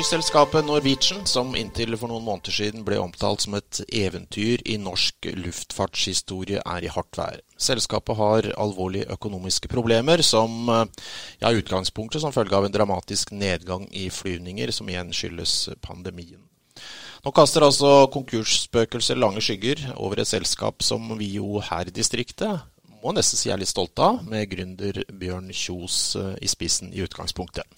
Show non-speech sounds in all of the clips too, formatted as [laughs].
Flyselskapet Norwegian, som inntil for noen måneder siden ble omtalt som et eventyr i norsk luftfartshistorie, er i hardt vær. Selskapet har alvorlige økonomiske problemer, som eh, ja, utgangspunktet som følge av en dramatisk nedgang i flyvninger, som igjen skyldes pandemien. Nå kaster altså konkursspøkelser lange skygger over et selskap som vi jo her i distriktet må nesten si er litt stolte av, med gründer Bjørn Kjos eh, i spissen i utgangspunktet.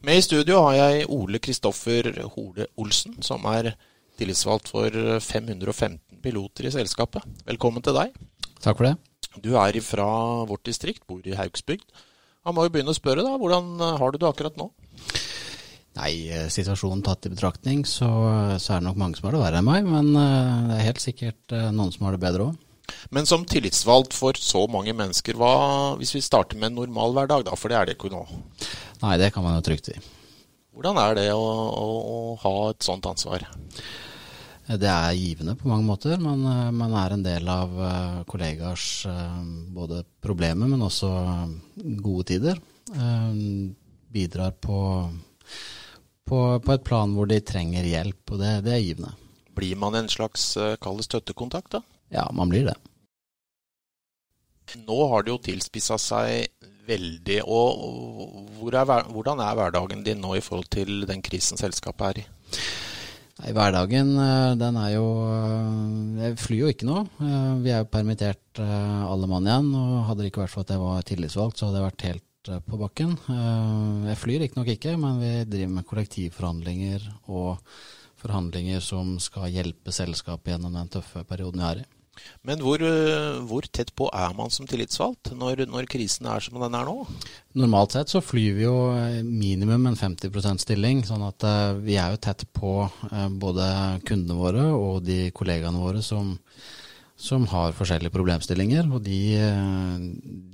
Med i studio har jeg Ole Kristoffer Hole Olsen, som er tillitsvalgt for 515 piloter i selskapet. Velkommen til deg. Takk for det. Du er fra vårt distrikt, bor i Haugsbygd. Han må jo begynne å spørre, da. Hvordan har du det akkurat nå? Nei, eh, situasjonen tatt i betraktning, så, så er det nok mange som har det verre enn meg. Men eh, det er helt sikkert eh, noen som har det bedre òg. Men som tillitsvalgt for så mange mennesker, hva hvis vi starter med en normal hverdag, da? For det er det ikke nå. Nei, det kan man jo trygt si. Hvordan er det å, å, å ha et sånt ansvar? Det er givende på mange måter. Man, eh, man er en del av eh, kollegaers eh, både problemer, men også gode tider. Bidrar på, på, på et plan hvor de trenger hjelp, og det, det er givende. Blir man en slags kall støttekontakt, da? Ja, man blir det. Nå har det jo tilspissa seg veldig. og hvor er, Hvordan er hverdagen din nå i forhold til den krisen selskapet er i? Nei, Hverdagen eh, den er jo eh, Jeg flyr jo ikke nå. Eh, Vi er jo permittert alle mann igjen. og Hadde det ikke vært for at jeg var tillitsvalgt, så hadde jeg vært helt på bakken. Jeg flyr riktignok ikke, men vi driver med kollektivforhandlinger og forhandlinger som skal hjelpe selskapet gjennom den tøffe perioden vi er i. Men hvor, øh, hvor tett på er man som tillitsvalgt når, når krisen er som den er nå? Normalt sett så flyr vi jo eh, minimum en 50% stilling, sånn at eh, vi er jo tett på eh, både kundene våre og de kollegaene våre som, som har forskjellige problemstillinger. Og de, eh,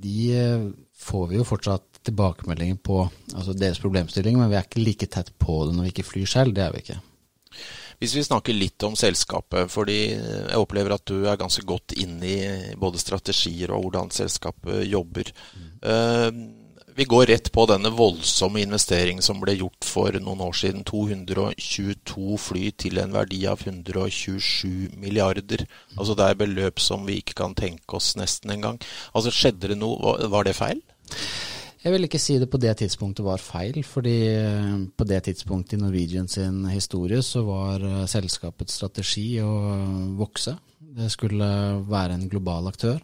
de eh, får vi jo fortsatt tilbakemeldinger på altså deres problemstillinger, men vi er ikke like tett på det når vi ikke flyr selv. Det er vi ikke. Hvis vi snakker litt om selskapet, fordi jeg opplever at du er ganske godt inn i både strategier og hvordan selskapet jobber. Eh, vi går rett på denne voldsomme investeringen som ble gjort for noen år siden. 222 fly til en verdi av 127 milliarder. Altså det er beløp som vi ikke kan tenke oss nesten engang. Altså skjedde det noe? Var det feil? Jeg vil ikke si det på det tidspunktet var feil, fordi eh, på det tidspunktet i Norwegian sin historie så var eh, selskapets strategi å vokse. Det skulle være en global aktør,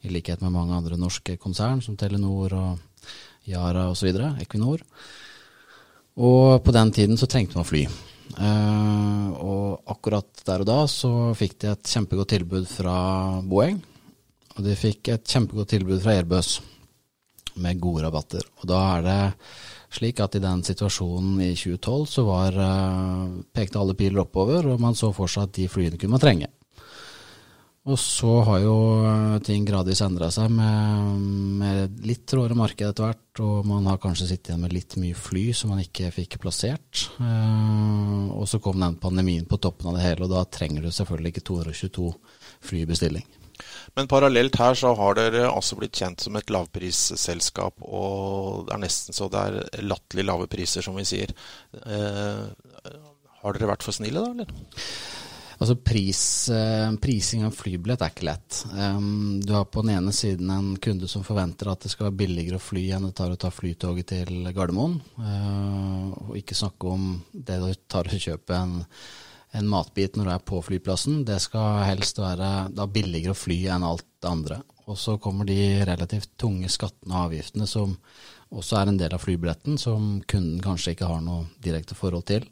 i likhet med mange andre norske konsern som Telenor og Yara osv., Equinor. Og på den tiden så trengte man fly. Eh, og akkurat der og da så fikk de et kjempegodt tilbud fra Boeing, og de fikk et kjempegodt tilbud fra Airbus med gode rabatter. Og da er det slik at i den situasjonen i 2012 så var, eh, pekte alle piler oppover, og man så for seg at de flyene kunne man trenge. Og så har jo eh, ting gradvis endra seg med, med litt tråere marked etter hvert, og man har kanskje sittet igjen med litt mye fly som man ikke fikk plassert. Eh, og så kom den pandemien på toppen av det hele, og da trenger du selvfølgelig ikke 222 fly i bestilling. Men parallelt her så har dere altså blitt kjent som et lavprisselskap, og det er nesten så det er latterlig lave priser, som vi sier. Eh, har dere vært for snille, da, eller? Altså pris, eh, Prising av flybillett er ikke lett. Um, du har på den ene siden en kunde som forventer at det skal være billigere å fly enn det tar å ta flytoget til Gardermoen. Uh, og ikke snakke om det det tar å kjøpe en, en matbit når du er på flyplassen. Det skal helst være billigere å fly enn alt det andre. Og så kommer de relativt tunge skattene og avgiftene som også er en del av flybilletten, som kunden kanskje ikke har noe direkte forhold til.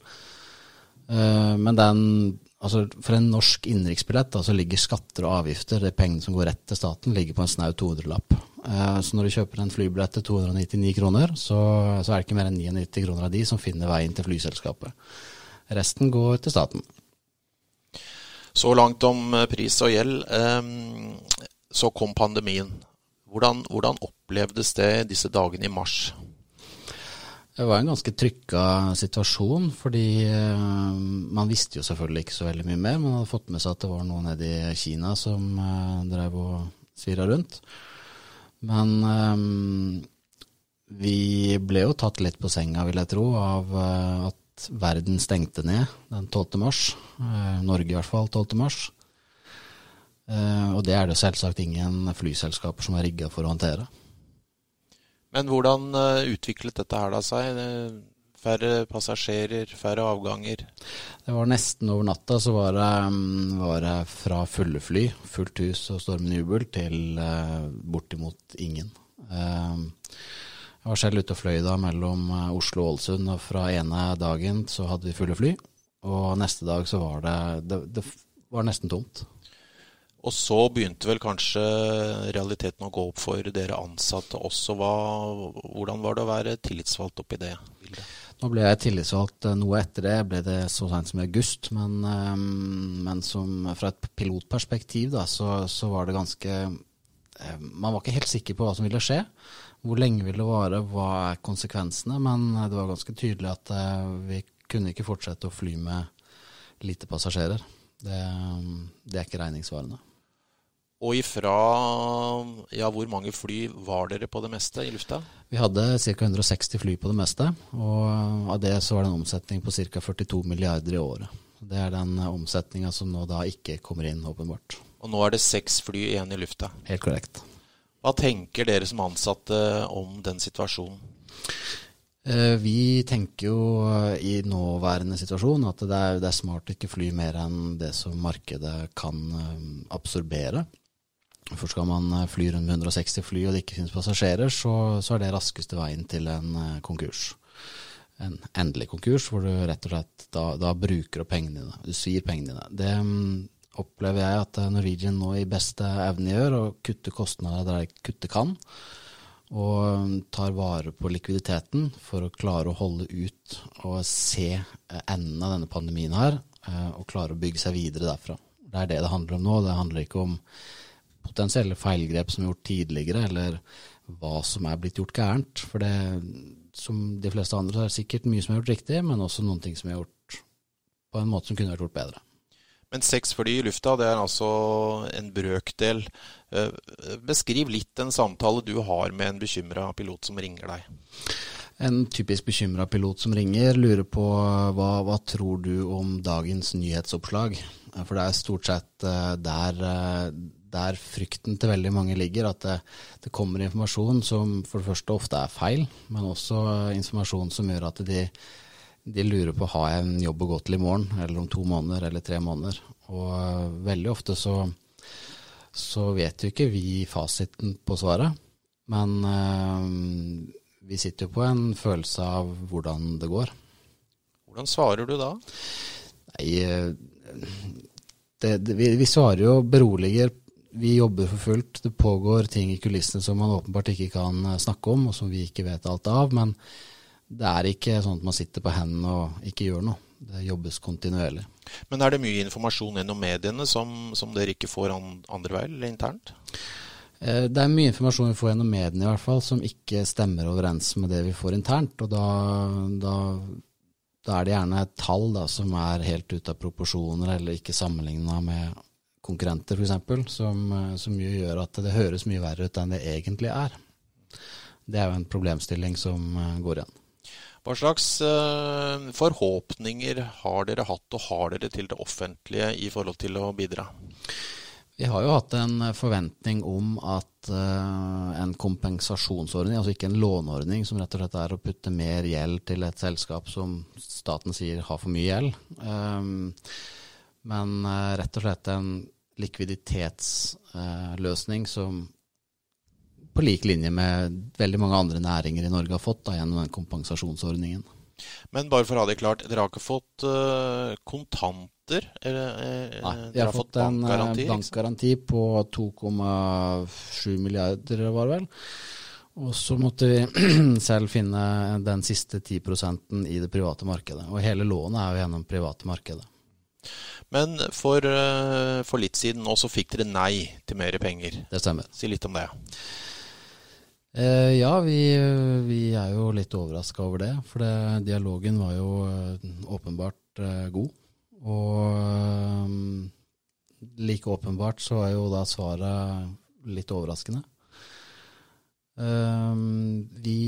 Eh, Men den, Altså For en norsk innenriksbillett så ligger skatter og avgifter, de pengene som går rett til staten, ligger på en snau 200-lapp. Eh, så når du kjøper en flybillett til 299 kroner, så, så, er det ikke mer enn 99 kroner av de som finner veien til flyselskapet. Resten går til staten. Så langt om eh, pris og gjeld. Ehm, så kom pandemien. Hvordan, hvordan opplevdes det disse dagene i mars? Det var en ganske trykka situasjon, fordi uh, man visste jo selvfølgelig ikke så veldig mye mer. Man hadde fått med seg at det var noen nede i Kina som uh, drev og svirra rundt. Men um, vi ble jo tatt litt på senga, vil jeg tro, av uh, at verden stengte ned den 12. mars. Norge i hvert fall 12. mars. og det er det selvsagt ingen flyselskaper som er rigga for å håndtere. Men hvordan eh, utviklet dette her da seg? Færre passasjerer, færre avganger? Det var nesten over natta så var det, mm, var det fra fulle fly, fullt hus og stormende jubel, til bortimot ingen. Uh, jeg var selv ute og fløy da mellom Oslo og Ålesund, og fra ene dagen så hadde vi fulle fly. Og neste dag så var det, det, det var nesten tomt. Og så begynte vel kanskje realiteten å gå opp for dere ansatte også. Hva, hvordan var det å være tillitsvalgt oppi det bildet? Nå ble jeg tillitsvalgt eh, noe etter det, ble det så sent som i august. Men, eh, men som, fra et pilotperspektiv da, så, så, var det ganske eh, Man var ikke helt sikker på hva som ville skje. Hvor lenge ville det vare, hva er konsekvensene? Men det var ganske tydelig at vi kunne ikke fortsette å fly med lite passasjerer. Det, det er ikke regningssvarende. Og ifra ja, hvor mange fly var dere på det meste i lufta? Vi hadde ca. 160 fly på det meste, og av det så var det en omsetning på ca. 42 milliarder i året. Det er den omsetninga som nå da ikke kommer inn, åpenbart. Og nå er det seks fly igjen i lufta? Helt korrekt. Hva tenker dere som ansatte om den situasjonen? Eh, vi tenker jo i nåværende situasjon at det er, det er smart å ikke fly mer enn det som markedet kan eh, absorbere. For skal man eh, fly rundt 160 fly og det ikke finnes passasjerer, så, så, er det raskeste veien til en eh, konkurs. En endelig konkurs, hvor du rett og slett da, da bruker opp pengene dine. Du svir pengene dine. Det um, opplever jeg at eh, Norwegian nå i beste evne gjør, å kutte kostnader der de kutte kan. Og mm, tar vare på likviditeten for å klare å holde ut og se enden av denne pandemien her, og klare å bygge seg videre derfra. Det er det det handler om nå. Det handler ikke om potensielle feilgrep som er gjort tidligere, eller hva som er blitt gjort gærent. For det, som de fleste andre, så er det sikkert mye som er gjort riktig, men også noen ting som er gjort på en måte som kunne vært gjort bedre. Men seks fly i lufta, det er altså en brøkdel. Eh, beskriv litt den samtale du har med en bekymra pilot som ringer deg. En typisk bekymra pilot som ringer, lurer på hva, hva tror du om dagens nyhetsoppslag? For det er stort sett eh, der eh, der frykten til veldig mange ligger. At det, det, kommer informasjon som for det første ofte er feil, men også informasjon som gjør at de, de lurer på har jeg en jobb å gå til i morgen, eller om to måneder eller tre måneder. Og veldig ofte så, så vet jo ikke vi fasiten på svaret, men øh, vi sitter jo på en følelse av hvordan det går. Hvordan svarer du da? Nei, eh, det, det, vi, vi, svarer jo beroliger vi jobber for fullt. Det pågår ting i kulissene som man åpenbart ikke kan eh, snakke om, og som vi ikke vet alt av. Men det er ikke sånn at man sitter på hendene og ikke gjør noe. Det jobbes kontinuerlig. Men er det mye informasjon gjennom mediene som, som dere ikke får andre veier, eller internt? Eh, det er mye informasjon vi får gjennom mediene i hvert fall, som ikke stemmer overens med det vi får internt. Og da, da, da er det gjerne et tall da, som er helt ute av proporsjoner eller ikke sammenligna med konkurrenter, f.eks., som, eh, som gjør at det høres mye verre ut enn det egentlig er. Det er jo en problemstilling som eh, går igjen. Hva slags uh, forhåpninger har dere hatt og har dere til det offentlige i forhold til å bidra? Vi har jo hatt en forventning om at uh, en kompensasjonsordning, altså ikke en låneordning, som rett og slett er å putte mer gjeld til et selskap som staten sier har for mye gjeld, um, men uh, rett og slett en likviditetsløsning som på lik linje med veldig mange andre næringer i Norge har fått da, gjennom den kompensasjonsordningen. Men bare for å ha det klart, dere har ikke fått uh, kontant? Eller, eh, Nei, dere vi har fått en eh, bankgaranti, bankgaranti på 2,7 milliarder, var det vel. Og så måtte vi [clears throat] selv finne den siste 10% i det private markedet. Og hele lånet er jo gjennom private markedet. Men for, eh, for litt siden også fikk dere nei til mer penger. Det stemmer. Si litt om det. Eh, ja, vi, vi er jo litt overraska over det. For det, dialogen var jo eh, åpenbart eh, god. Og eh, like åpenbart så er jo da svaret litt overraskende. Eh, vi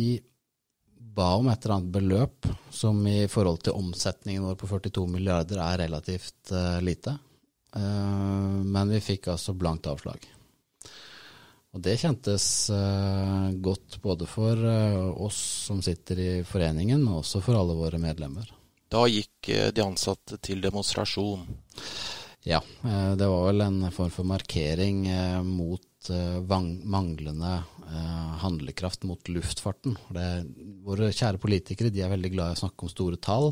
ba om et eller annet beløp som i forhold til omsetningen vår på 42 milliarder er relativt eh, lite. Eh, men vi fikk altså blankt avslag. Og det kjentes uh, godt både for uh, oss som sitter i foreningen, og også for alle våre medlemmer. Da gikk uh, de ansatte til demonstrasjon. Ja, det var vel en form for markering mot manglende handlekraft mot luftfarten. Det, våre kjære politikere de er veldig glad i å snakke om store tall.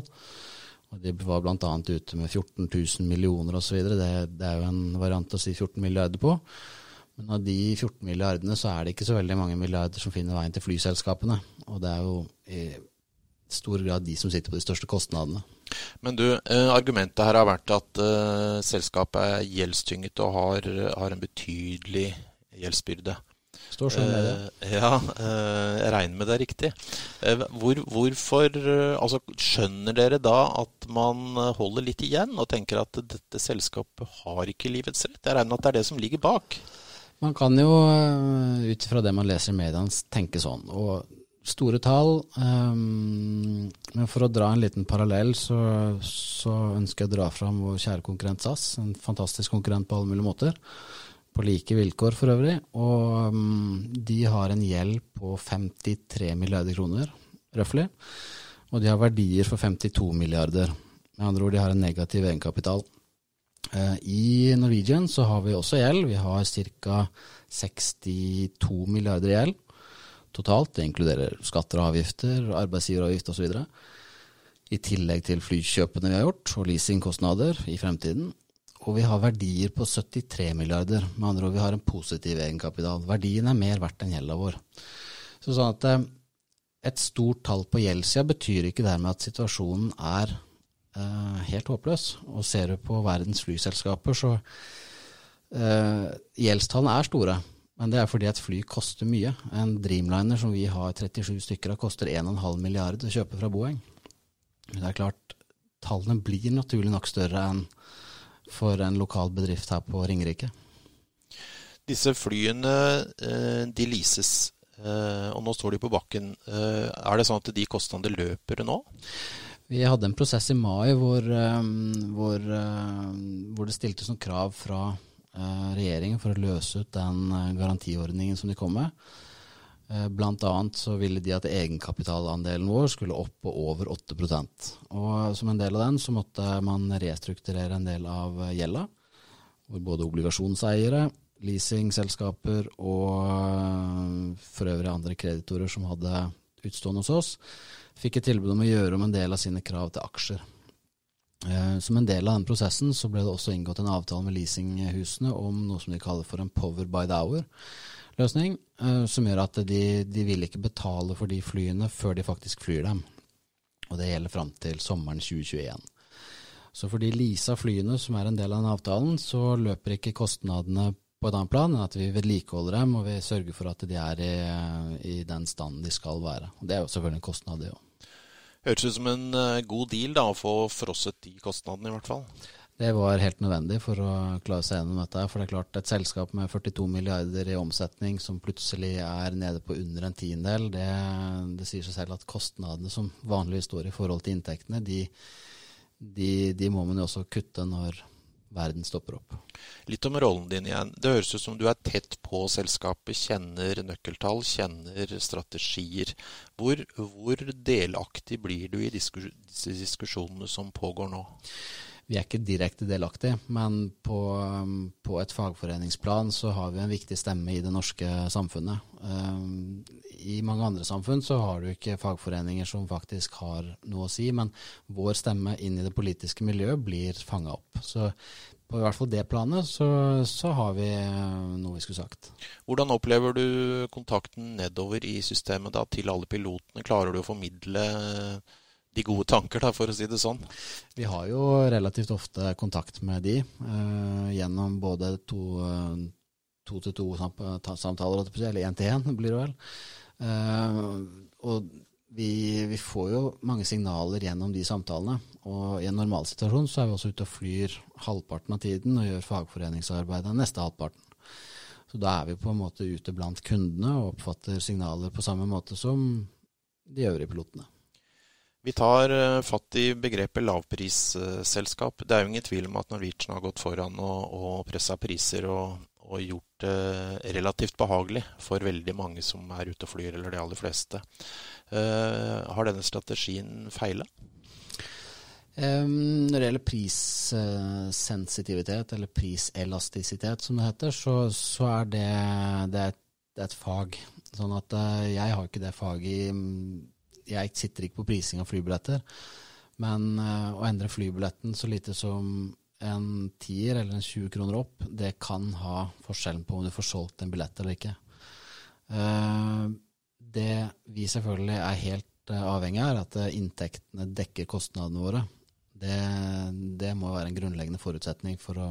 De var bl.a. ute med 14 000 millioner osv. Det, det er jo en variant å si 14 milliarder på. Men av de 14 milliardene så er det ikke så veldig mange milliarder som finner veien til flyselskapene. Og det er jo i stor grad de som sitter på de største kostnadene. Men du, eh, argumentet her har vært at uh, selskapet er gjeldstynget og har, har en betydelig gjeldsbyrde. Står sånn med det. Uh, ja, uh, jeg regner med det er riktig. Hvor, hvorfor Altså, skjønner dere da at man holder litt igjen og tenker at dette selskapet har ikke livets rett? Jeg regner med at det er det som ligger bak. Man kan jo øh, ut fra det man leser i mediene tenke sånn. Og store tall. Um, men for å dra en liten parallell, så, så ønsker jeg å dra fram vår kjære konkurrent SAS. En fantastisk konkurrent på alle mulige måter. På like vilkår for øvrig. Og um, de har en gjeld på 53 milliarder kroner, røftlig. Og de har verdier for 52 milliarder. Med andre ord, de har en negativ egenkapital. Eh, I Norwegian så har vi også gjeld. Vi har ca. 62 milliarder i gjeld totalt. Det inkluderer skatter og avgifter, arbeidsgiveravgift osv. I tillegg til flykjøpene vi har gjort, og leasingkostnader i fremtiden. Og vi har verdier på 73 milliarder. Med andre ord, vi har en positiv egenkapital. Verdien er mer verdt enn gjelda vår. Så sånn at eh, et stort tall på gjeldssida betyr ikke dermed at situasjonen er eh, helt håpløs. Og ser du på verdens flyselskaper, så eh, Gjeldstallene er store. Men det er fordi et fly koster mye. En Dreamliner som vi har 37 stykker av, koster 1,5 milliard å kjøpe fra Boeing. Det er klart, tallene blir naturlig nok større enn for en lokal bedrift her på Ringerike. Disse flyene, eh, de leases, og nå står de på bakken. Er det sånn at de kostnadene løper nå? Vi hadde en prosess i mai hvor, eh, hvor, eh, hvor det stiltes noen krav fra eh, regjeringen for å løse ut den eh, garantiordningen som de kom med. Eh, Blant annet så ville de at egenkapitalandelen vår skulle opp på over 8% Og som en del av den så måtte man restrukturere en del av gjelda. Hvor både obligasjonseiere, leasingselskaper og for øvrig andre kreditorer som hadde utstående hos oss, fikk et tilbud om å gjøre om en del av sine krav til aksjer. Eh, Som en del av den prosessen så ble det også inngått en avtale med leasinghusene om noe som de kaller for en power by the hour-løsning, eh, som gjør at de, de vil ikke betale for de flyene før de faktisk flyr dem. Og det gjelder fram til sommeren 2021. Så for de leasa flyene som er en del av den avtalen, så løper ikke kostnadene på et annet plan enn at vi vedlikeholder dem og vi sørger for at de er i, i den standen de skal være. Og Det er jo selvfølgelig en kostnad, det òg. Høres ut som en eh, god deal da, å få frosset de kostnadene, i hvert fall. Det var helt nødvendig for å klare seg gjennom dette. For det er klart, et selskap med 42 milliarder i omsetning som plutselig er nede på under en tiendedel, det, det sier seg selv at kostnadene som vanligvis står i forhold til inntektene, de, de, de må man jo også kutte når verden stopper opp. Litt om rollen din igjen. Det høres ut som du er tett på selskapet, kjenner nøkkeltall, kjenner strategier. Hvor, hvor delaktig blir du i disse diskusjonene som pågår nå? Vi er ikke direkte delaktige, men på, på et fagforeningsplan så har vi en viktig stemme i det norske samfunnet. Um, i mange andre samfunn så har du ikke fagforeninger som faktisk har noe å si, men vår stemme inn i det politiske miljøet blir fanga opp. Så på i hvert fall det planet så, så, har vi noe vi skulle sagt. Hvordan opplever du kontakten nedover i systemet da, til alle pilotene? Klarer du å formidle de gode tanker, da, for å si det sånn? Vi har jo relativt ofte kontakt med de eh, gjennom både to, to-til-to-samtaler, eller én-til-én blir det vel. Eh, og vi, vi, får jo mange signaler gjennom de samtalene. Og i en normalsituasjon så er vi også ute og flyr halvparten av tiden og gjør fagforeningsarbeidet neste halvparten. Så da er vi på en måte ute blant kundene og oppfatter signaler på samme måte som de øvrige pilotene. Vi tar eh, fatt i begrepet lavprisselskap. Det er jo ingen tvil om at Norwegian har gått foran og, og pressa priser og, og gjort det relativt behagelig for veldig mange som er ute og flyr, eller de aller fleste. Uh, har denne strategien feila? Um, når det gjelder prissensitivitet, eller priselastisitet som det heter, så, så er det, det, er et, det, er et, fag. Sånn at uh, jeg har ikke det faget i Jeg sitter ikke på prising av flybilletter. Men uh, å endre flybilletten så lite som en tier eller en 20 kroner opp, det kan ha forskjellen på om du får solgt en billett eller ikke. Uh, det vi selvfølgelig er helt uh, avhengig av, er at uh, inntektene dekker kostnadene våre. Det, det, må være en grunnleggende forutsetning for å,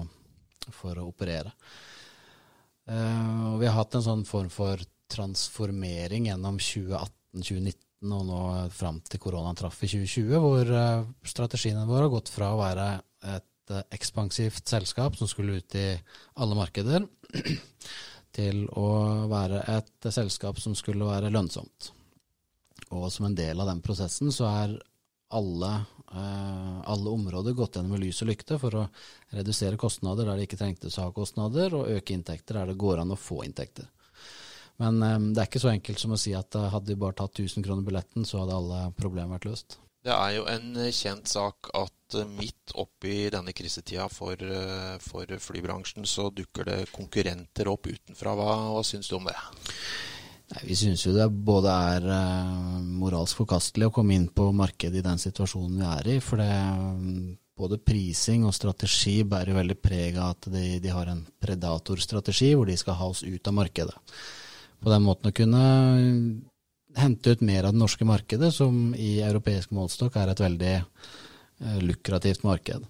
for å operere. og vi har hatt en sånn form for transformering gjennom 2018-2019 og nå fram til koronaen traff i 2020, hvor strategiene våre har gått fra å være et eh, ekspansivt selskap som skulle ut i alle markeder, [clears throat] til å være et selskap som skulle være lønnsomt. Og som en del av den prosessen så er alle, eh, alle områder gått gjennom med lys og lykte for å redusere kostnader der det ikke trengtes å ha kostnader, og øke inntekter der det går an å få inntekter. Men um, det er ikke så enkelt som å si at hadde vi bare tatt 1000 kroner billetten, så hadde alle problemer vært løst. Det er jo en eh, kjent sak at eh, midt oppi denne krisetida for, eh, for flybransjen, så dukker det konkurrenter opp utenfra. Hva, hva syns du om det? Nei, vi syns jo det både er moralsk forkastelig å komme inn på markedet i den situasjonen vi er i. For det, både prising og strategi bærer veldig preg av at de, de har en predatorstrategi hvor de skal ha oss ut av markedet. På den måten å kunne hente ut mer av det norske markedet, som i europeisk målestokk er et veldig uh, lukrativt marked.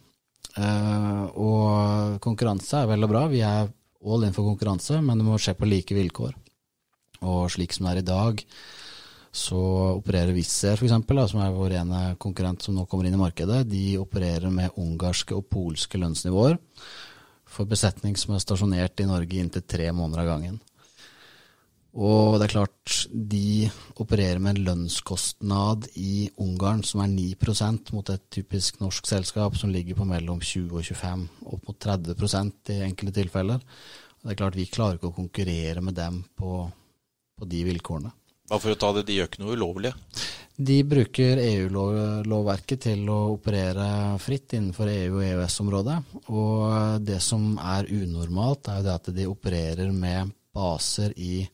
Uh, og konkurranse er vel og bra. Vi er all in for konkurranse, men det må skje på like vilkår. Og slik som det er i dag, så opererer Wizz Air f.eks., som er vår ene konkurrent som nå kommer inn i markedet, de opererer med ungarske og polske lønnsnivåer for besetning som er stasjonert i Norge inntil tre måneder av gangen. Og det er klart, de opererer med en lønnskostnad i Ungarn som er 9% mot et typisk norsk selskap som ligger på mellom 20 og 25, opp mot 30% i enkelte tilfeller. Og det er klart, vi klarer ikke å konkurrere med dem på, på de vilkårene. Bare for å ta det, de gjør ikke noe ulovlig? De bruker EU-lovverket til å operere fritt innenfor EU- og EØS-området. Og det som er unormalt, er jo det at de opererer med baser i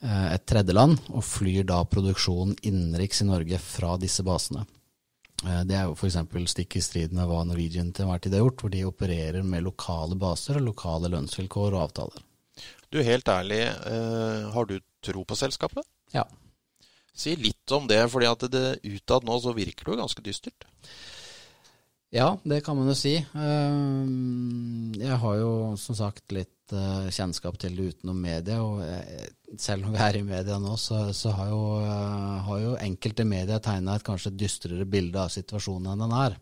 et tredjeland, og flyr da produksjonen innenriks i Norge fra disse basene. Eh, det er jo f.eks. stikk i strid med hva Norwegian til enhver tid har gjort, hvor de opererer med lokale baser og lokale lønnsvilkår og avtaler. Du, helt ærlig, eh, har du tro på selskapet? Ja. Si litt om det, fordi at det utad nå så virker det jo ganske dystert. Ja, det kan man jo si. Jeg har jo som sagt litt uh, kjennskap til det utenom media. Og selv om vi er i media nå, så, så har, jo, uh, har, jo, enkelte medier tegna et kanskje dystrere bilde av situasjonen enn den er.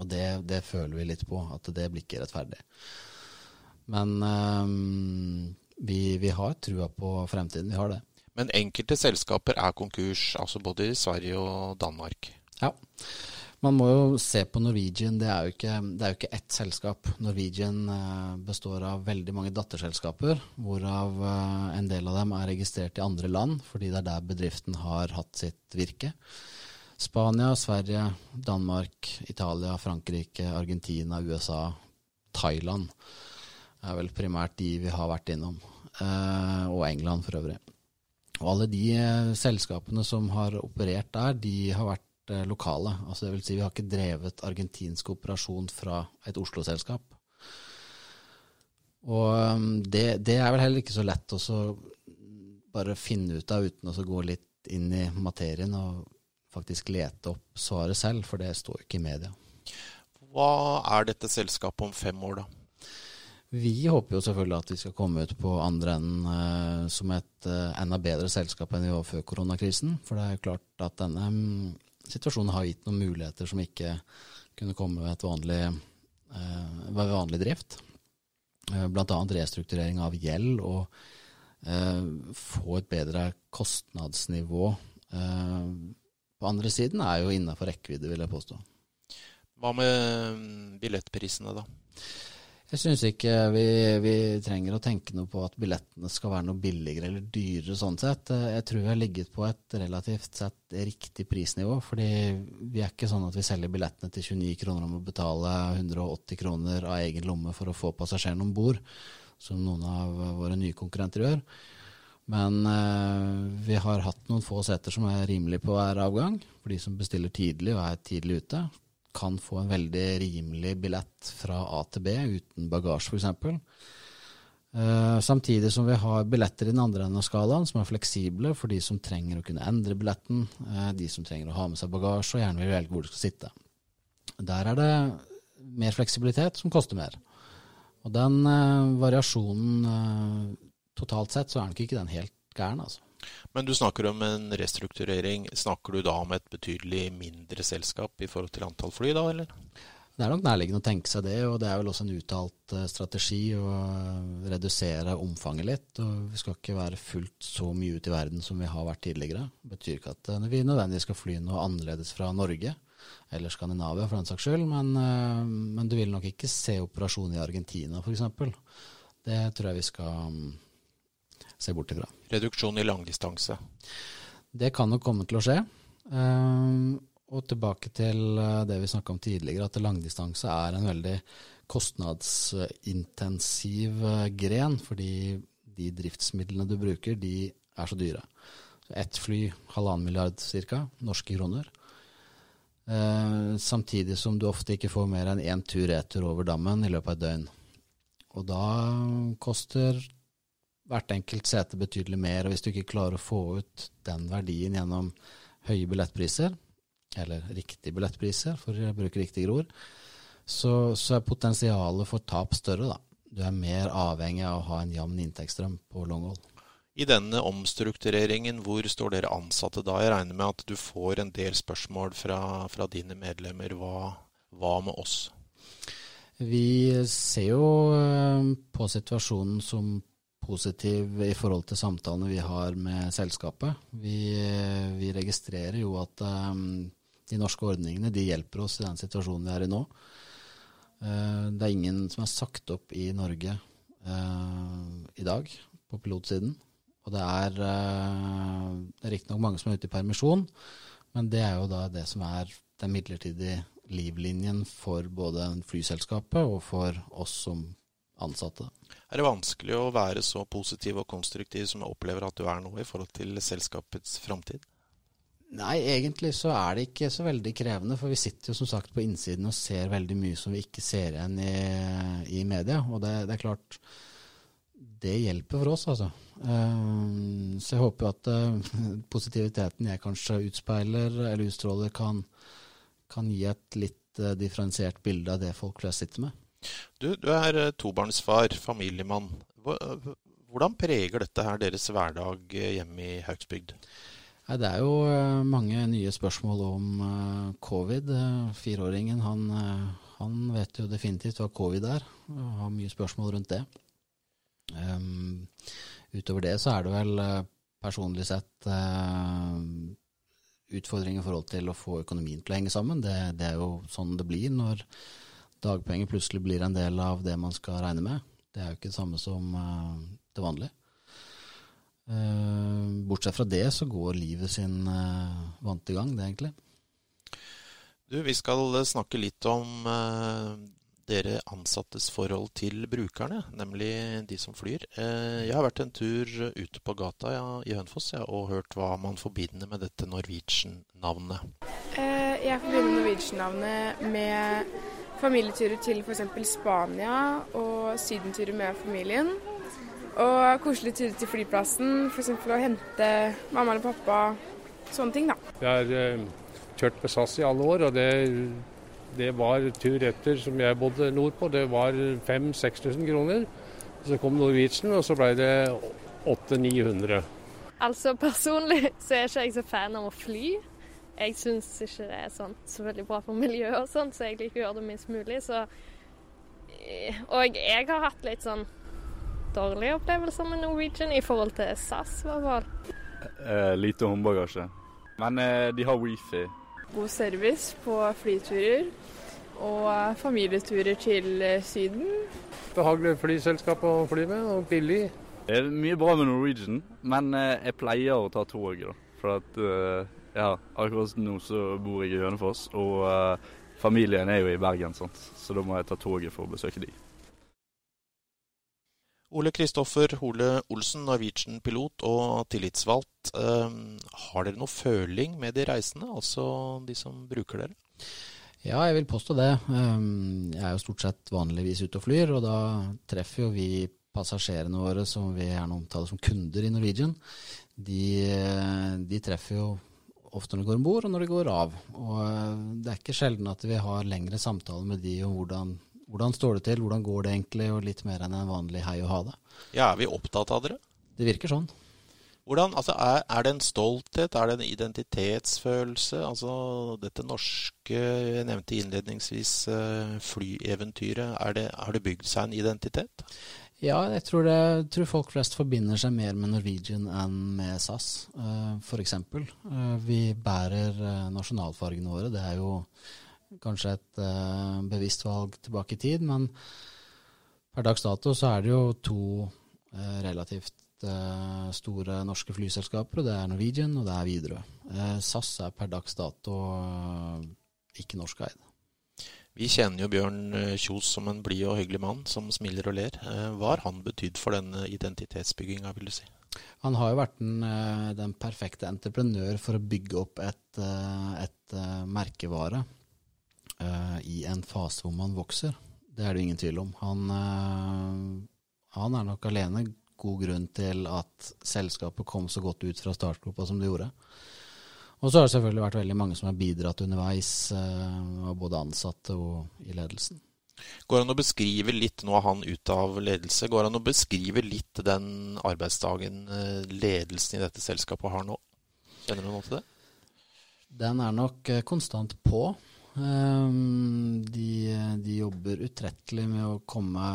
Og det, det, føler vi litt på, at det blir ikke rettferdig. Men vi, vi, har trua på fremtiden. Vi har det. Men enkelte selskaper er konkurs, altså både i Sverige og Danmark? Ja. Man må jo se på Norwegian. Det er jo ikke, det er jo ikke ett selskap. Norwegian eh, består av veldig mange datterselskaper, hvorav eh, en del av dem er registrert i andre land, fordi det er der bedriften har hatt sitt virke. Spania, Sverige, Danmark, Italia, Frankrike, Argentina, USA, Thailand er vel primært de vi har vært innom. Eh, og England for øvrig. Og alle de selskapene som har operert der, de har vært lokale. Altså det vil si vi har ikke drevet argentinsk operasjon fra et Oslo-selskap. Og um, det, det, er vel heller ikke så lett å bare finne ut av uten å gå litt inn i materien og faktisk lete opp svaret selv, for det står jo ikke i media. Hva er dette selskapet om fem år, da? Vi håper jo selvfølgelig at vi skal komme ut på andre enden eh, som et eh, enda bedre selskap enn vi var før koronakrisen. For det er jo klart at denne um, situasjonen har gitt noen muligheter som ikke kunne komme ved, et vanlig, uh, ved vanlig drift. Blant Bl.a. restrukturering av gjeld og få et bedre kostnadsnivå. på andre siden er jo innafor rekkevidde, vil jeg påstå. Hva med billettprisene, da? Jeg syns ikke vi, vi, trenger å tenke noe på at billettene skal være noe billigere eller dyrere sånn sett. Jeg tror vi har ligget på et relativt sett riktig prisnivå. fordi vi er ikke sånn at vi selger billettene til 29 kroner om å betale 180 kroner av egen lomme for å få passasjerene om bord, som noen av våre nye konkurrenter gjør. Men eh, vi har hatt noen få seter som er rimelige på hver avgang, for de som bestiller tidlig og er tidlig ute kan få en veldig rimelig billett fra A til B uten bagasje, f.eks. Uh, samtidig som vi har billetter i den andre enden av skalaen som er fleksible for de som trenger å kunne endre billetten, uh, de som trenger å ha med seg bagasje og gjerne vil velge hvor de skal sitte. Der er det mer fleksibilitet som koster mer. Og den uh, variasjonen totalt sett, så er nok ikke den helt gæren, altså. Men du snakker om en restrukturering. Snakker du da om et betydelig mindre selskap i forhold til antall fly, da, eller? Det er nok nærliggende å tenke seg det, og det er vel også en uttalt eh, strategi å redusere omfanget litt. og Vi skal ikke være fullt så mye ute i verden som vi har vært tidligere. Det betyr ikke at eh, vi nødvendigvis skal fly noe annerledes fra Norge, eller Skandinavia for den saks skyld, men, eh, men du vil nok ikke se operasjoner i Argentina f.eks. Det tror jeg vi skal mm, se bort ifra. Reduksjon i langdistanse? Det kan nok komme til å skje. Uh, og tilbake til eh, det vi snakka om tidligere, at langdistanse er en veldig kostnadsintensiv eh, gren, fordi de driftsmidlene du bruker, de er så dyre. Ett fly, halvannen milliard ca., norske kroner. Samtidig som du ofte ikke får mer enn én tur-retur over dammen i løpet av et døgn. Og da koster hvert enkelt sete betydelig mer. Og hvis du ikke klarer å få ut den verdien gjennom høye billettpriser, eller riktige billettpriser, for å bruke riktige ord, så, så, er potensialet for tap større, da. Du er mer avhengig av å ha en jevn inntektsstrøm på longhold. I denne omstruktureringen, hvor står dere ansatte da? Jeg regner med at du får en del spørsmål fra, fra dine medlemmer. Hva, hva med oss? Vi ser jo eh, på situasjonen som positiv i forhold til samtalene vi har med selskapet. Vi, vi registrerer jo at um, de norske ordningene de hjelper oss i den situasjonen vi er i nå. Uh, det er ingen som er sagt opp i Norge uh, i dag på pilotsiden. Og det er, uh, er riktignok mange som er ute i permisjon, men det er jo da det som er den midlertidige livlinjen for både flyselskapet og for oss som ansatte. Er det vanskelig å være så positiv og konstruktiv som jeg opplever at du er nå i forhold til selskapets framtid? Nei, egentlig så er det ikke så veldig krevende, for vi sitter jo som sagt på innsiden og ser veldig mye som vi ikke ser igjen i, i media. Og det, det, er klart, det hjelper for oss, altså. Uh, så jeg håper at uh, [laughs] positiviteten jeg kanskje utspeiler eller utstråler, kan, kan gi et litt uh, differensiert bilde av det folk flest sitter med. Du, du er eh, tobarnsfar, familiemann. Hvordan preger dette her deres hverdag eh, hjemme i Haugsbygd? Det er jo eh, mange nye spørsmål om covid. Fireåringen han, han, vet jo definitivt hva covid er, og har mye spørsmål rundt det. Um, utover det så er det vel personlig sett uh, utfordringer i forhold til å få økonomien til å henge sammen. Det, det er jo sånn det blir når dagpenger plutselig blir en del av det man skal regne med. Det er jo ikke det samme som uh, det vanlige. Uh, bortsett fra det så går livet sin uh, vante gang, det egentlig. Du, vi skal snakke litt om dere ansattes forhold til brukerne, nemlig de som flyr. Eh, jeg har vært en tur ute på gata ja, i Hønefoss ja, og hørt hva man forbinder med dette Norwegian-navnet. Eh, jeg forbinder Norwegian-navnet med familieturer til f.eks. Spania og sydenturer med familien. Og koselige turer til flyplassen, f.eks. å hente mamma eller pappa. Sånne ting, da. Jeg har kjørt med SAS i alle år, og det det var tur etter som jeg bodde nordpå. Det var 5000-6000 kroner. Så kom Norwegian, og så ble det 800-900. Altså Personlig så er jeg ikke jeg så fan av å fly. Jeg syns ikke det er sånn, så veldig bra for miljøet og sånn, så jeg liker å gjøre det minst mulig. Så, og jeg har hatt litt sånn dårlige opplevelser med Norwegian i forhold til SAS, i hvert fall. Eh, lite håndbagasje. Men eh, de har wifi god service på flyturer og familieturer til eh, Syden. Behagelig flyselskap å fly med, og billig. Det er mye bra med Norwegian, men eh, jeg pleier å ta toget. For at, eh, ja, akkurat nå så bor jeg i Hønefoss, og familien er jo i Bergen, sant? så da må jeg ta toget for å besøke de. Ole Kristoffer Hole Olsen, Norwegian-pilot og tillitsvalgt. Uh, har dere noe føling med de reisende, altså de som bruker dere? Ja, jeg vil påstå det. Ehm, jeg er jo stort sett vanligvis ute og flyr, og da treffer jo vi passasjerene våre, som vi gjerne omtaler som kunder i Norwegian. De, de treffer jo ofte når de går om bord, og når de går av. Og eh, det er ikke sjelden at vi har lengre samtaler med de om hvordan hvordan står det til, hvordan går det egentlig, og litt mer enn en vanlig hei og ha det. Ja, Er vi opptatt av dere? Det virker sånn. Hvordan, altså er, er, det en stolthet, er det en identitetsfølelse? Altså dette norske, jeg nevnte innledningsvis uh, flyeventyret, er det, har det bygd seg en identitet? Ja, jeg tror, det, tror, folk flest forbinder seg mer med Norwegian enn med SAS, uh, eh, f.eks. Uh, vi bærer uh, nasjonalfargene våre. Det er jo kanskje et bevisst valg tilbake i tid, men per dags dato så er det jo to relativt store norske flyselskaper, og det er Norwegian og det er Widerøe. SAS er per dags dato ikke norskeid. Vi kjenner jo Bjørn Kjos som en blid og hyggelig mann som smiler og ler. Hva har han betydd for denne identitetsbygginga, vil du si? Han har jo vært den, den, perfekte entreprenør for å bygge opp et, et merkevare i en fase hvor man vokser. Det er det ingen tvil om. Han, han er nok alene god grunn til at selskapet kom så godt ut fra startgropa som det gjorde. Og så har det selvfølgelig vært veldig mange som har bidratt underveis, av både ansatte og i ledelsen. Går han å beskrive litt, nå er han ute av ledelse, går han å beskrive litt den arbeidsdagen ledelsen i dette selskapet har nå? Kjenner du noe til det? Den er nok konstant på. Ehm, de, de, jobber utrettelig med å komme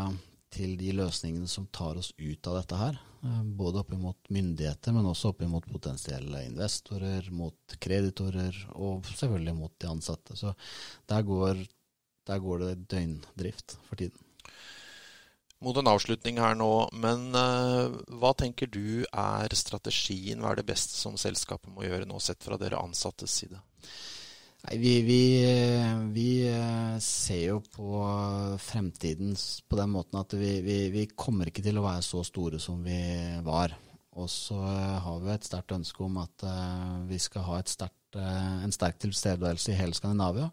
til de løsningene som tar oss ut av dette her. Ehm, både opp mot myndigheter, men også opp mot potensielle investorer, mot kreditorer og selvfølgelig mot de ansatte. Så der går, der går det døgndrift for tiden. Mot en avslutning her nå, men uh, hva tenker du er strategien? Hva er det beste som selskapet må gjøre nå, sett fra dere ansattes side? Nei, vi, vi, vi, eh, ser jo på fremtiden på den måten at vi, vi, kommer ikke til å være så store som vi var. Og så eh, har vi et sterkt ønske om at uh, vi skal ha sterkt, uh, en sterk tilstedeværelse i hele Skandinavia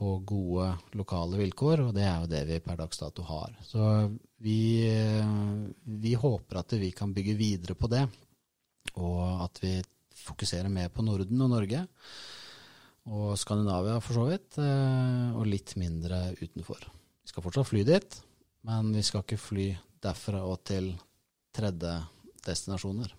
på gode lokale vilkår, og det er jo det vi per dags dato har. Så vi, vi håper at vi kan bygge videre på det, og at vi fokuserer mer på Norden og Norge og Skandinavia for så vidt, eh, og litt mindre utenfor. Vi skal fortsatt fly dit, men vi skal ikke fly derfra og til tredje destinasjoner.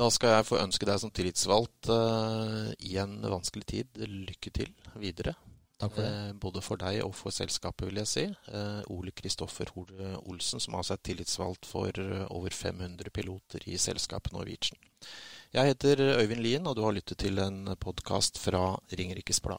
Da skal jeg få ønske deg som tillitsvalgt uh, i en vanskelig tid lykke til videre. Takk for det. Uh, både for deg og for selskapet, vil jeg si. Uh, Ole Kristoffer Hole Olsen, som altså er tillitsvalgt for over 500 piloter i selskapet Norwegian. Jeg heter Øyvind Lien, og du har lyttet til en podkast fra Ringerikes Blad.